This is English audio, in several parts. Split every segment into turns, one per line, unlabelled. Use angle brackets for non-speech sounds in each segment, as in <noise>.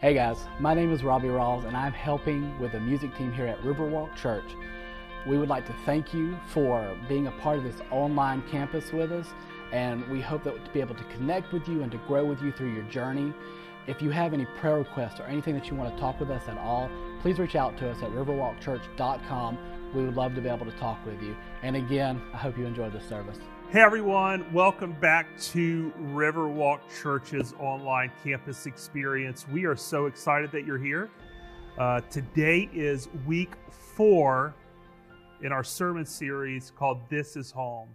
Hey guys, my name is Robbie Rawls and I'm helping with the music team here at Riverwalk Church. We would like to thank you for being a part of this online campus with us and we hope that to be able to connect with you and to grow with you through your journey. If you have any prayer requests or anything that you want to talk with us at all, please reach out to us at riverwalkchurch.com. We would love to be able to talk with you. And again, I hope you enjoyed this service.
Hey everyone, welcome back to Riverwalk Church's online campus experience. We are so excited that you're here. Uh, today is week four in our sermon series called This is Home.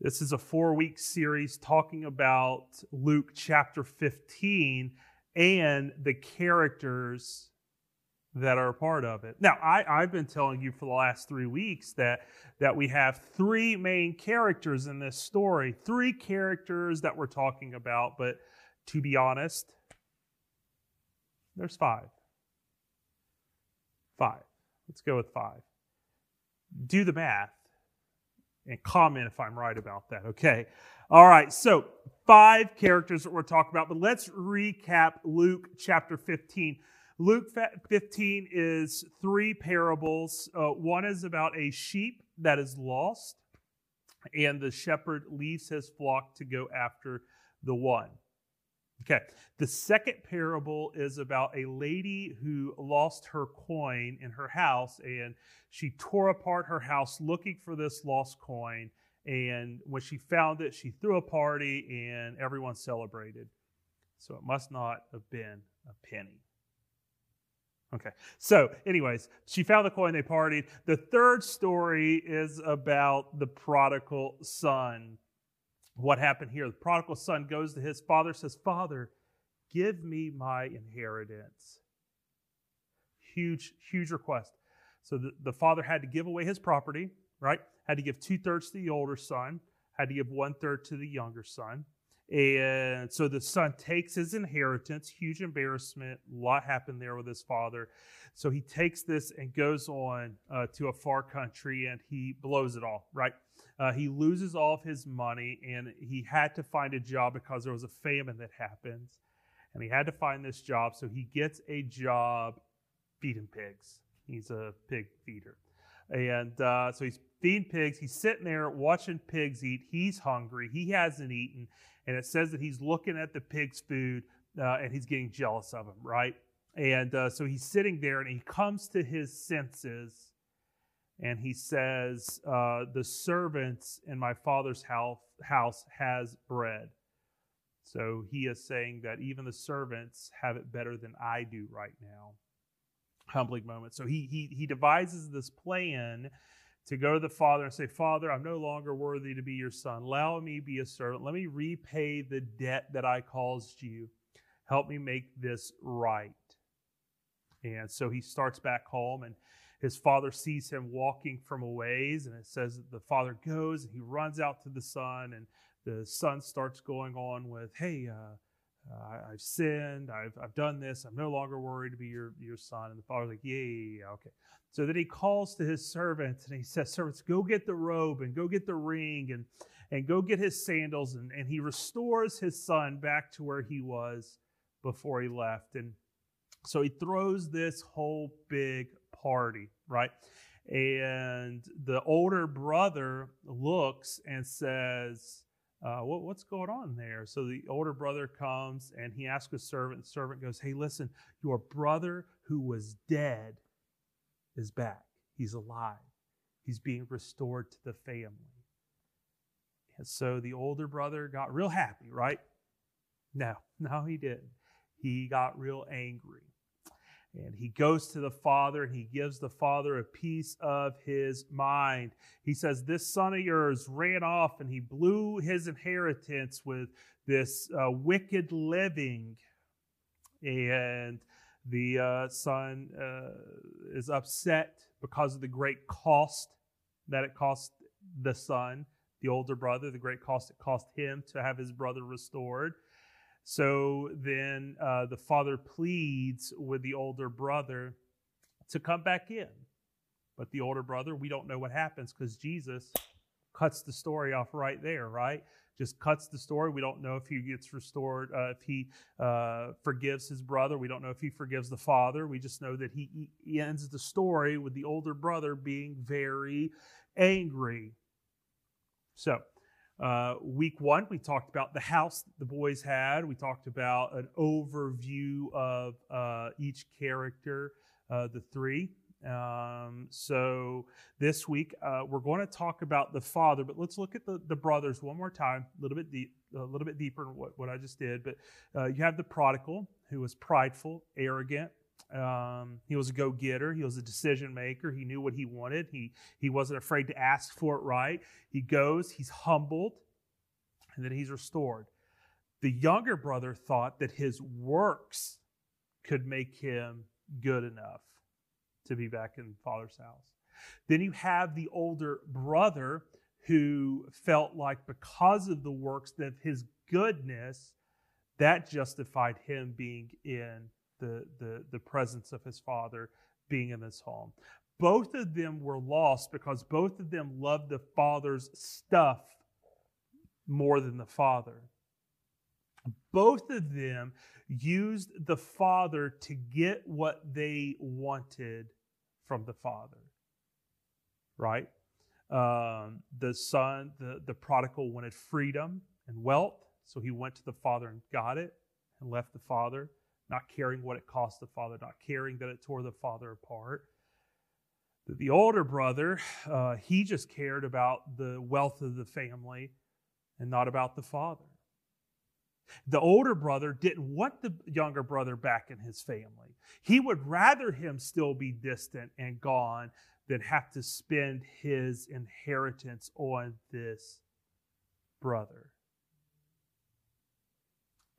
This is a four week series talking about Luke chapter 15 and the characters that are a part of it. Now, I, I've been telling you for the last three weeks that, that we have three main characters in this story, three characters that we're talking about, but to be honest, there's five. Five. Let's go with five. Do the math and comment if I'm right about that, okay? All right, so five characters that we're talking about, but let's recap Luke chapter 15. Luke 15 is three parables. Uh, one is about a sheep that is lost, and the shepherd leaves his flock to go after the one. Okay, the second parable is about a lady who lost her coin in her house, and she tore apart her house looking for this lost coin. And when she found it, she threw a party, and everyone celebrated. So it must not have been a penny. Okay. So, anyways, she found the coin, they partied. The third story is about the prodigal son. What happened here? The prodigal son goes to his father, says, Father, give me my inheritance. Huge, huge request. So the, the father had to give away his property, right? Had to give two thirds to the older son, had to give one third to the younger son. And so the son takes his inheritance, huge embarrassment, a lot happened there with his father. So he takes this and goes on uh, to a far country and he blows it all, right? Uh, he loses all of his money and he had to find a job because there was a famine that happens. And he had to find this job. So he gets a job feeding pigs. He's a pig feeder. And uh, so he's feeding pigs. He's sitting there watching pigs eat. He's hungry. He hasn't eaten and it says that he's looking at the pig's food uh, and he's getting jealous of him, right? And uh, so he's sitting there and he comes to his senses and he says, uh, The servants in my father's house, has bread. So he is saying that even the servants have it better than I do right now. Humbling moment. So he, he, he devises this plan to go to the Father and say, Father, I'm no longer worthy to be your son. Allow me be a servant. Let me repay the debt that I caused you. Help me make this right. And so he starts back home, and his father sees him walking from a ways, and it says the father goes and he runs out to the son, and the son starts going on with, Hey, uh, uh, I've sinned. I've, I've done this. I'm no longer worried to be your, your son. And the father's like, yeah, yeah, yeah, okay. So then he calls to his servants and he says, Servants, go get the robe and go get the ring and, and go get his sandals. And, and he restores his son back to where he was before he left. And so he throws this whole big party, right? And the older brother looks and says, uh, what, what's going on there? So the older brother comes and he asks a servant. The servant goes, Hey, listen, your brother who was dead is back. He's alive. He's being restored to the family. And so the older brother got real happy, right? No, <laughs> no, he didn't. He got real angry. And he goes to the father and he gives the father a piece of his mind. He says, This son of yours ran off and he blew his inheritance with this uh, wicked living. And the uh, son uh, is upset because of the great cost that it cost the son, the older brother, the great cost it cost him to have his brother restored. So then uh, the father pleads with the older brother to come back in. But the older brother, we don't know what happens because Jesus cuts the story off right there, right? just cuts the story. We don't know if he gets restored, uh, if he uh, forgives his brother. We don't know if he forgives the father. We just know that he, he ends the story with the older brother being very angry. So, uh, week one, we talked about the house the boys had. We talked about an overview of uh, each character, uh, the three. Um, so this week uh, we're going to talk about the father, but let's look at the, the brothers one more time, a little bit deep, a little bit deeper in what, what I just did. But uh, you have the prodigal who was prideful, arrogant. Um, he was a go-getter. He was a decision maker. He knew what he wanted. He he wasn't afraid to ask for it right. He goes. He's humbled, and then he's restored. The younger brother thought that his works could make him good enough to be back in father's house. Then you have the older brother who felt like because of the works of his goodness, that justified him being in the, the, the presence of his father, being in this home. Both of them were lost because both of them loved the father's stuff more than the father. Both of them used the father to get what they wanted from the Father. Right? Um, the son, the, the prodigal wanted freedom and wealth, so he went to the Father and got it and left the Father, not caring what it cost the Father, not caring that it tore the Father apart. The, older brother, uh, he just cared about the wealth of the family and not about the Father. The older brother didn't want the younger brother back in his family. He would rather him still be distant and gone than have to spend his inheritance on this brother.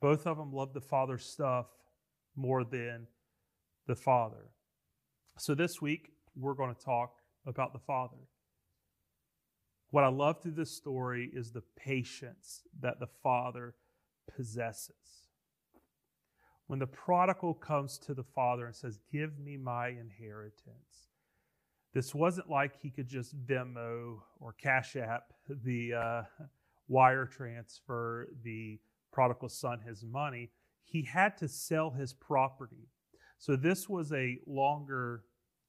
Both of them loved the father's stuff more than the father. So this week, we're going to talk about the father. What I love through this story is the patience that the father possesses. When the prodigal comes to the father and says, Give me my inheritance, this wasn't like he could just Venmo or Cash App the uh, wire transfer the prodigal son his money. He had to sell his property. So this was a longer,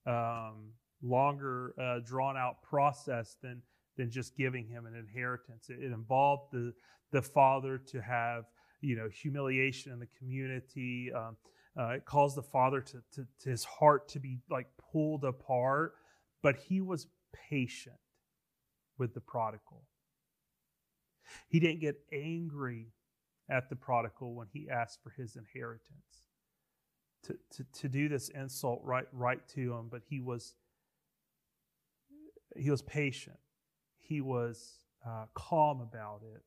um, longer uh, drawn out process than than just giving him an inheritance. It, it involved the the father to have you know humiliation in the community. Um, uh, it caused the father to, to, to his heart to be like pulled apart, but he was patient with the prodigal. He didn't get angry at the prodigal when he asked for his inheritance. To, to, to do this insult right right to him, but he was he was patient. He was uh, calm about it.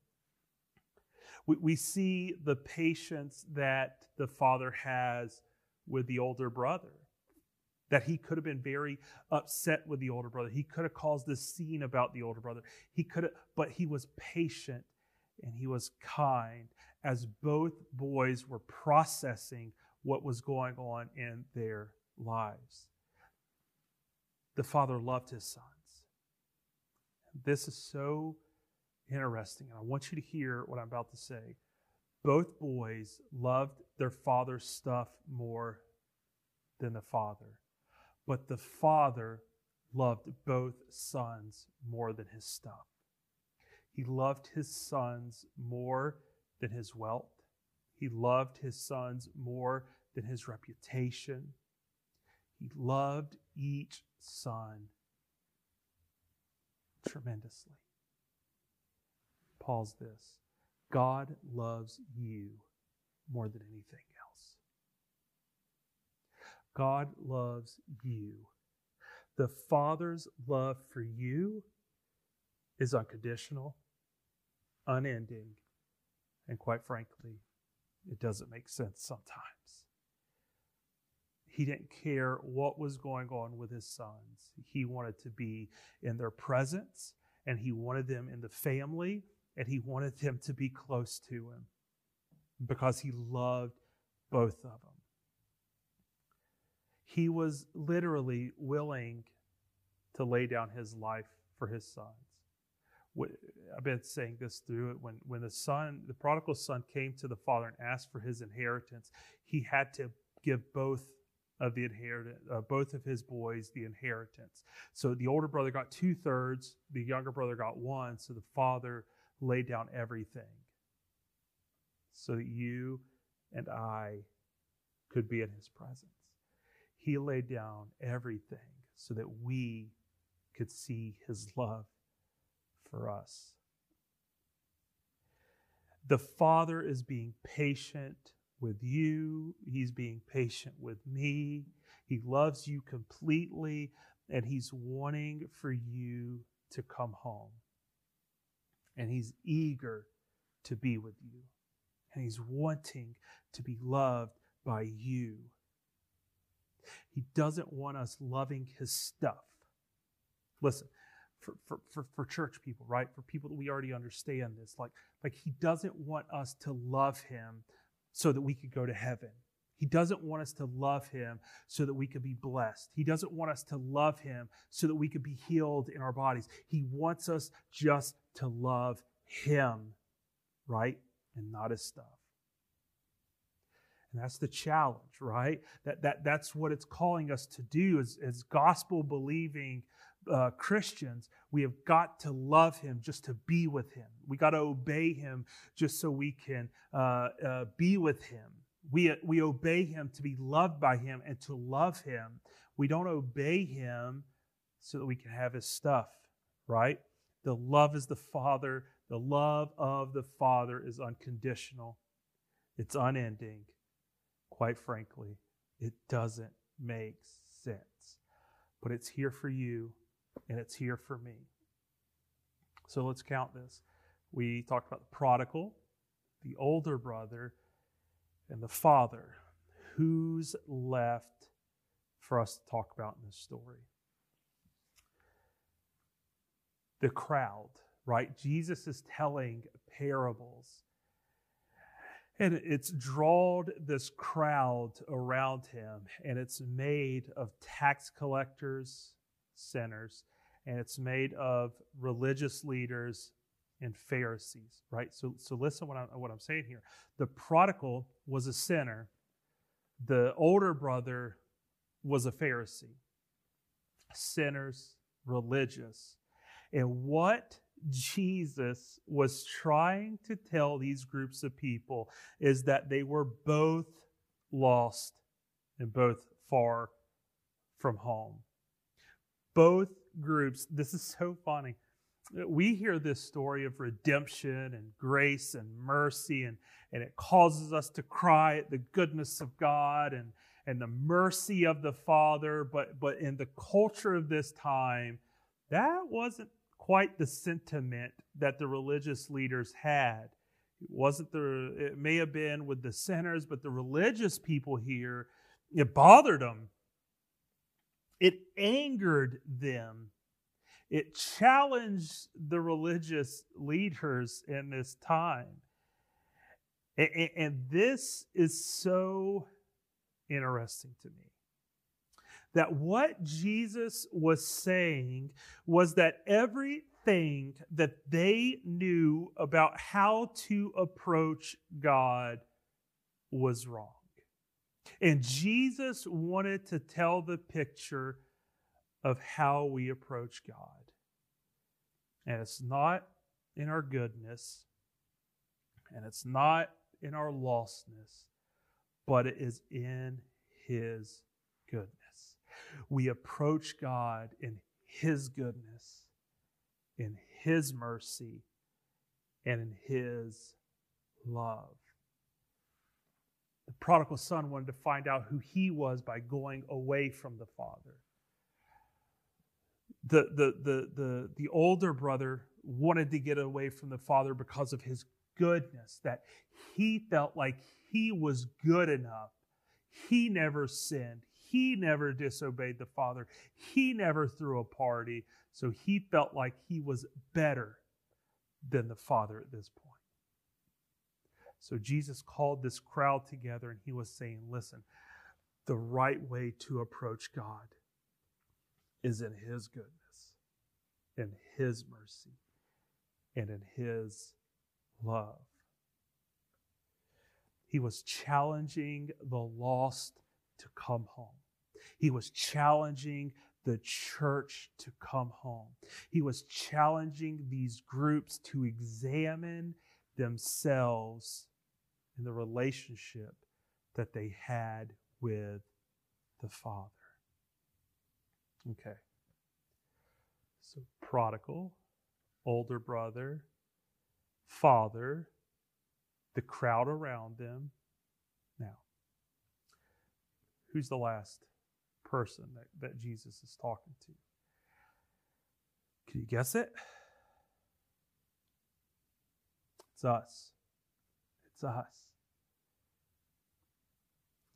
We, we see the patience that the father has with the older brother. That he could have been very upset with the older brother. He could have caused this scene about the older brother. He could have, but he was patient and he was kind as both boys were processing what was going on in their lives. The father loved his sons. This is so interesting. And I want you to hear what I'm about to say. Both boys loved their father's stuff more than the father, but the father loved both sons more than his stuff. He loved his sons more than his wealth. He loved his sons more than his reputation. He loved each son tremendously. Pause this God loves you more than anything else. God loves you. The Father's love for you is unconditional, unending, and quite frankly, it doesn't make sense sometimes. He didn't care what was going on with his sons. He wanted to be in their presence and he wanted them in the family and he wanted them to be close to him because he loved both of them. He was literally willing to lay down his life for his sons. I've been saying this through it. When when the son, the prodigal son, came to the father and asked for his inheritance, he had to give both of the inheritance, uh, both of his boys the inheritance. So the older brother got two thirds, the younger brother got one. So the father laid down everything, so that you and I could be in his presence. He laid down everything so that we could see his love for us. The Father is being patient with you, He's being patient with me. He loves you completely, and He's wanting for you to come home. And He's eager to be with you, and He's wanting to be loved by you. He doesn't want us loving His stuff. Listen, for, for, for, for church people, right? For people that we already understand this. Like, like he doesn't want us to love him so that we could go to heaven. He doesn't want us to love him so that we could be blessed. He doesn't want us to love him so that we could be healed in our bodies. He wants us just to love him, right? And not his stuff. And that's the challenge, right? That, that, that's what it's calling us to do as, as gospel believing uh, Christians, we have got to love him just to be with him. We got to obey him just so we can uh, uh, be with him. We, we obey him to be loved by him and to love him. We don't obey him so that we can have his stuff, right? The love is the Father. The love of the Father is unconditional, it's unending. Quite frankly, it doesn't make sense. But it's here for you and it's here for me. So let's count this. We talked about the prodigal, the older brother, and the father. Who's left for us to talk about in this story? The crowd, right? Jesus is telling parables. And it's drawed this crowd around him, and it's made of tax collectors sinners, and it's made of religious leaders and Pharisees, right? So, so listen what I'm, what I'm saying here. The prodigal was a sinner. The older brother was a Pharisee. Sinners, religious. And what Jesus was trying to tell these groups of people is that they were both lost and both far from home both groups, this is so funny. We hear this story of redemption and grace and mercy, and, and it causes us to cry at the goodness of God and, and the mercy of the Father. But, but in the culture of this time, that wasn't quite the sentiment that the religious leaders had. It wasn't the, it may have been with the sinners, but the religious people here, it bothered them it angered them. It challenged the religious leaders in this time. And this is so interesting to me. That what Jesus was saying was that everything that they knew about how to approach God was wrong. And Jesus wanted to tell the picture of how we approach God. And it's not in our goodness, and it's not in our lostness, but it is in His goodness. We approach God in His goodness, in His mercy, and in His love. The prodigal son wanted to find out who he was by going away from the father. The, the, the, the, the older brother wanted to get away from the father because of his goodness, that he felt like he was good enough. He never sinned. He never disobeyed the father. He never threw a party. So he felt like he was better than the father at this point. So Jesus called this crowd together and he was saying, listen, the right way to approach God is in his goodness, in his mercy, and in his love. He was challenging the lost to come home. He was challenging the church to come home. He was challenging these groups to examine themselves in the relationship that they had with the Father. Okay. So, prodigal, older brother, father, the crowd around them. Now, who's the last person that, that Jesus is talking to? Can you guess it? It's us. Us.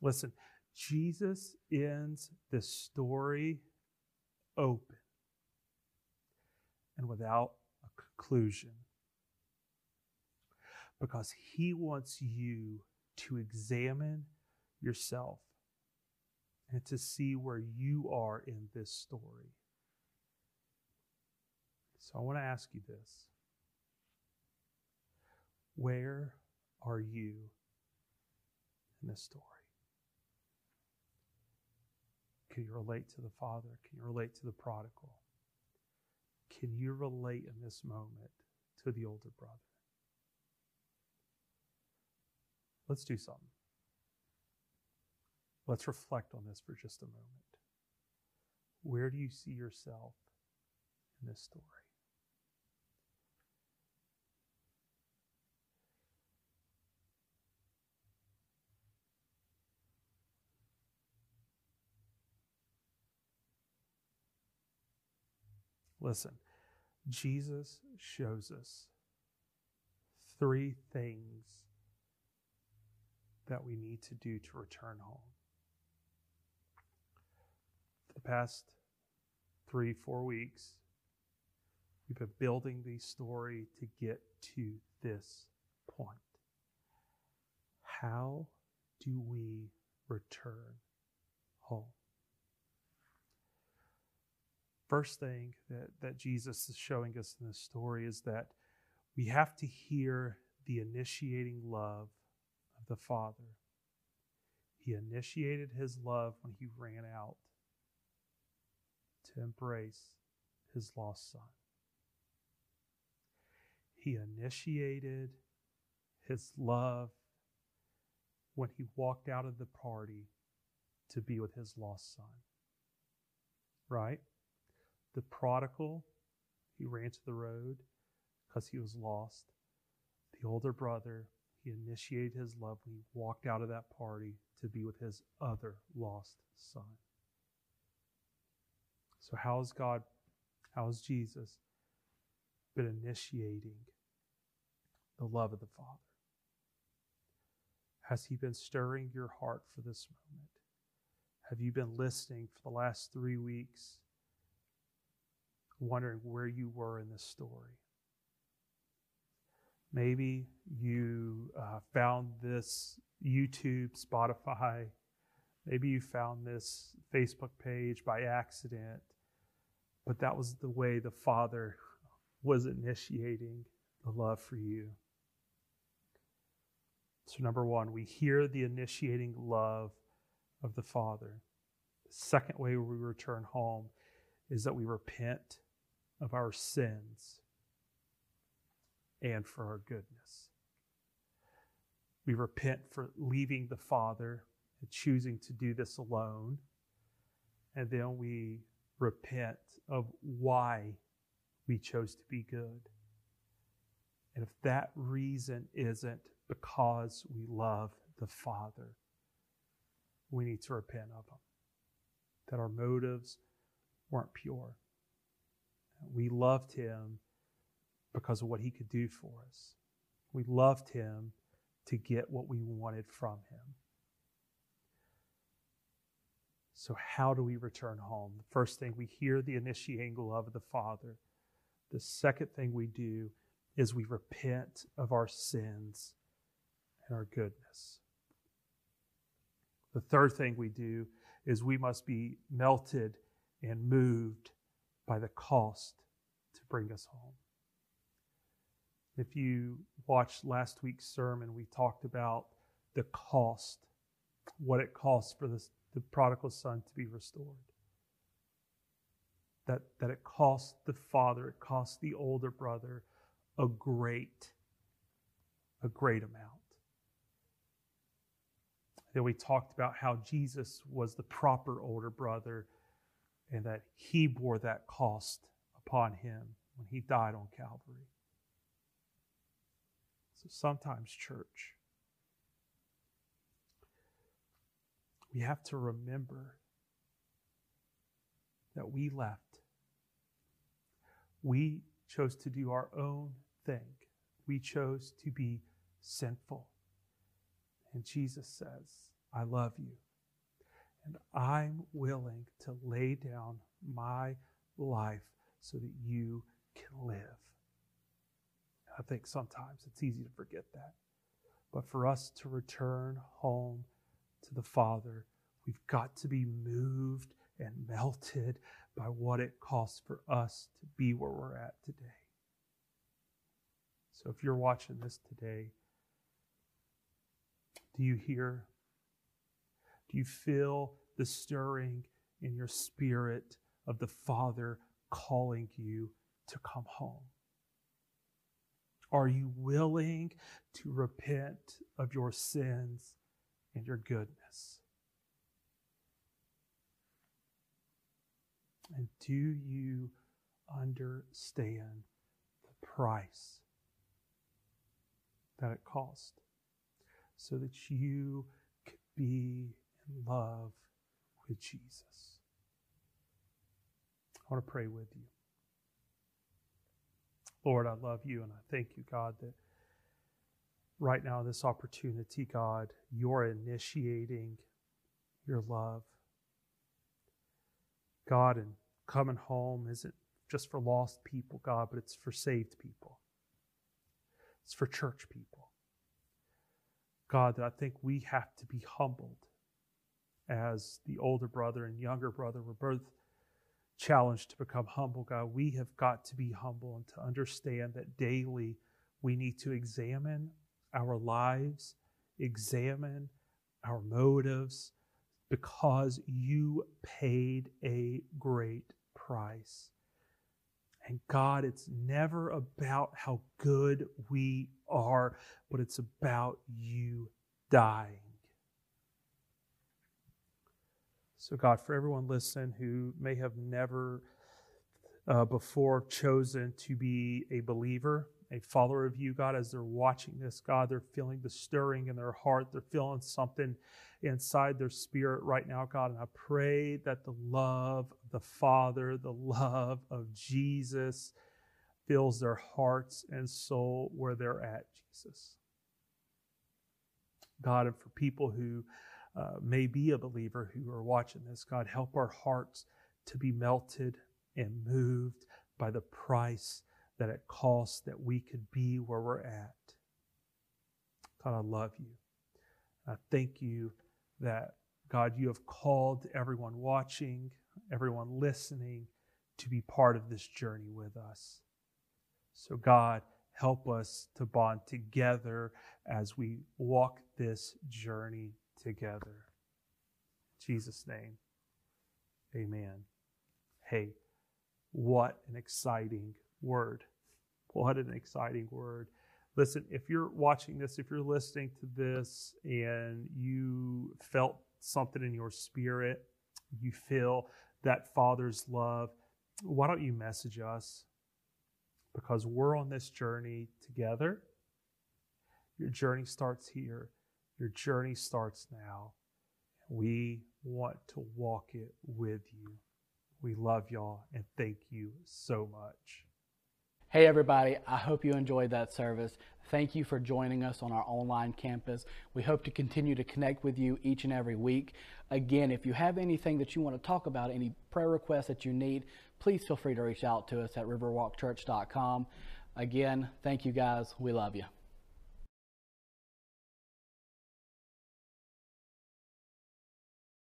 Listen, Jesus ends this story open and without a conclusion because he wants you to examine yourself and to see where you are in this story. So I want to ask you this Where are you in this story? Can you relate to the Father? Can you relate to the prodigal? Can you relate in this moment to the older brother? Let's do something. Let's reflect on this for just a moment. Where do you see yourself in this story? Listen, Jesus shows us three things that we need to do to return home. The past three, four weeks, we've been building the story to get to this point. How do we return home? First thing that, that Jesus is showing us in this story is that we have to hear the initiating love of the Father. He initiated his love when he ran out to embrace his lost son. He initiated his love when he walked out of the party to be with his lost son. Right? The prodigal, he ran to the road because he was lost. The older brother, he initiated his love when he walked out of that party to be with his other lost son. So, how has God, how has Jesus been initiating the love of the Father? Has He been stirring your heart for this moment? Have you been listening for the last three weeks, wondering where you were in this story? Maybe you uh, found this YouTube, Spotify. Maybe you found this Facebook page by accident, but that was the way the Father was initiating the love for you. So, number one, we hear the initiating love of the Father. The second way we return home is that we repent of our sins and for our goodness. We repent for leaving the Father and choosing to do this alone. And then we repent of why we chose to be good. And if that reason isn't because we love the Father, we need to repent of them. That our motives weren't pure. We loved Him because of what he could do for us. We loved him to get what we wanted from him. So, how do we return home? The first thing, we hear the initiating love of the Father. The second thing we do is we repent of our sins and our goodness. The third thing we do is we must be melted and moved by the cost to bring us home. If you watched last week's sermon, we talked about the cost, what it costs for this, the prodigal son to be restored. That, that it cost the father, it cost the older brother a great, a great amount. Then we talked about how Jesus was the proper older brother and that he bore that cost upon him when he died on Calvary. So sometimes, church, we have to remember that we left. We chose to do our own thing. We chose to be sinful. And Jesus says, I love you. And I'm willing to lay down my life so that you can live. I think sometimes it's easy to forget that. But for us to return home to the Father, we've got to be moved and <laughs> melted by what it costs for us to be where we're at today. So if you're watching this today, do you hear? Do you feel the stirring in your spirit of the Father calling you to come home? Are you willing to repent of your sins and your goodness? And do you understand the price that it cost so that you could be in love Jesus? I want to pray with you. Lord, I love you and I thank you, God, that right now, this opportunity, God, you're initiating your love. God, and coming home isn't just for lost people, God, but it's for saved people. It's for church people. God, that I think we have to be humbled as the older brother and younger brother were both challenged to become humble, God. We have got to be humble and to understand that daily we need to examine our lives, examine our motives, because you paid a great price. And God, it's never about how good we are, but it's about you dying. So, God, for everyone listening who may have never uh, before chosen to be a believer, a follower of you, God, as they're watching this, God, they're feeling the stirring in their heart. They're feeling something inside their spirit right now, God. And I pray that the love of the Father, the love of Jesus, fills their hearts and soul where they're at, Jesus. God, and for people who uh, may be a believer who are watching this, God, help our hearts to be melted and moved by the price that it costs that we could be where we're at. God, I love you. I thank you that, God, you have called everyone watching, everyone listening to be part of this journey with us. So, God, help us to bond together as we walk this journey together. In Jesus' name, amen. Hey, what an exciting word. What an exciting word. Listen, if you're watching this, if you're listening to this and you felt something in your spirit, you feel that Father's love, why don't you message us? Because we're on this journey together. Your journey starts here. Your journey starts now. We want to walk it with you. We love y'all and thank you so much.
Hey, everybody, I hope you enjoyed that service. Thank you for joining us on our online campus. We hope to continue to connect with you each and every week. Again, if you have anything that you want to talk about, any prayer requests that you need, please feel free to reach out to us at riverwalkchurch.com. Again, thank you guys. We love you.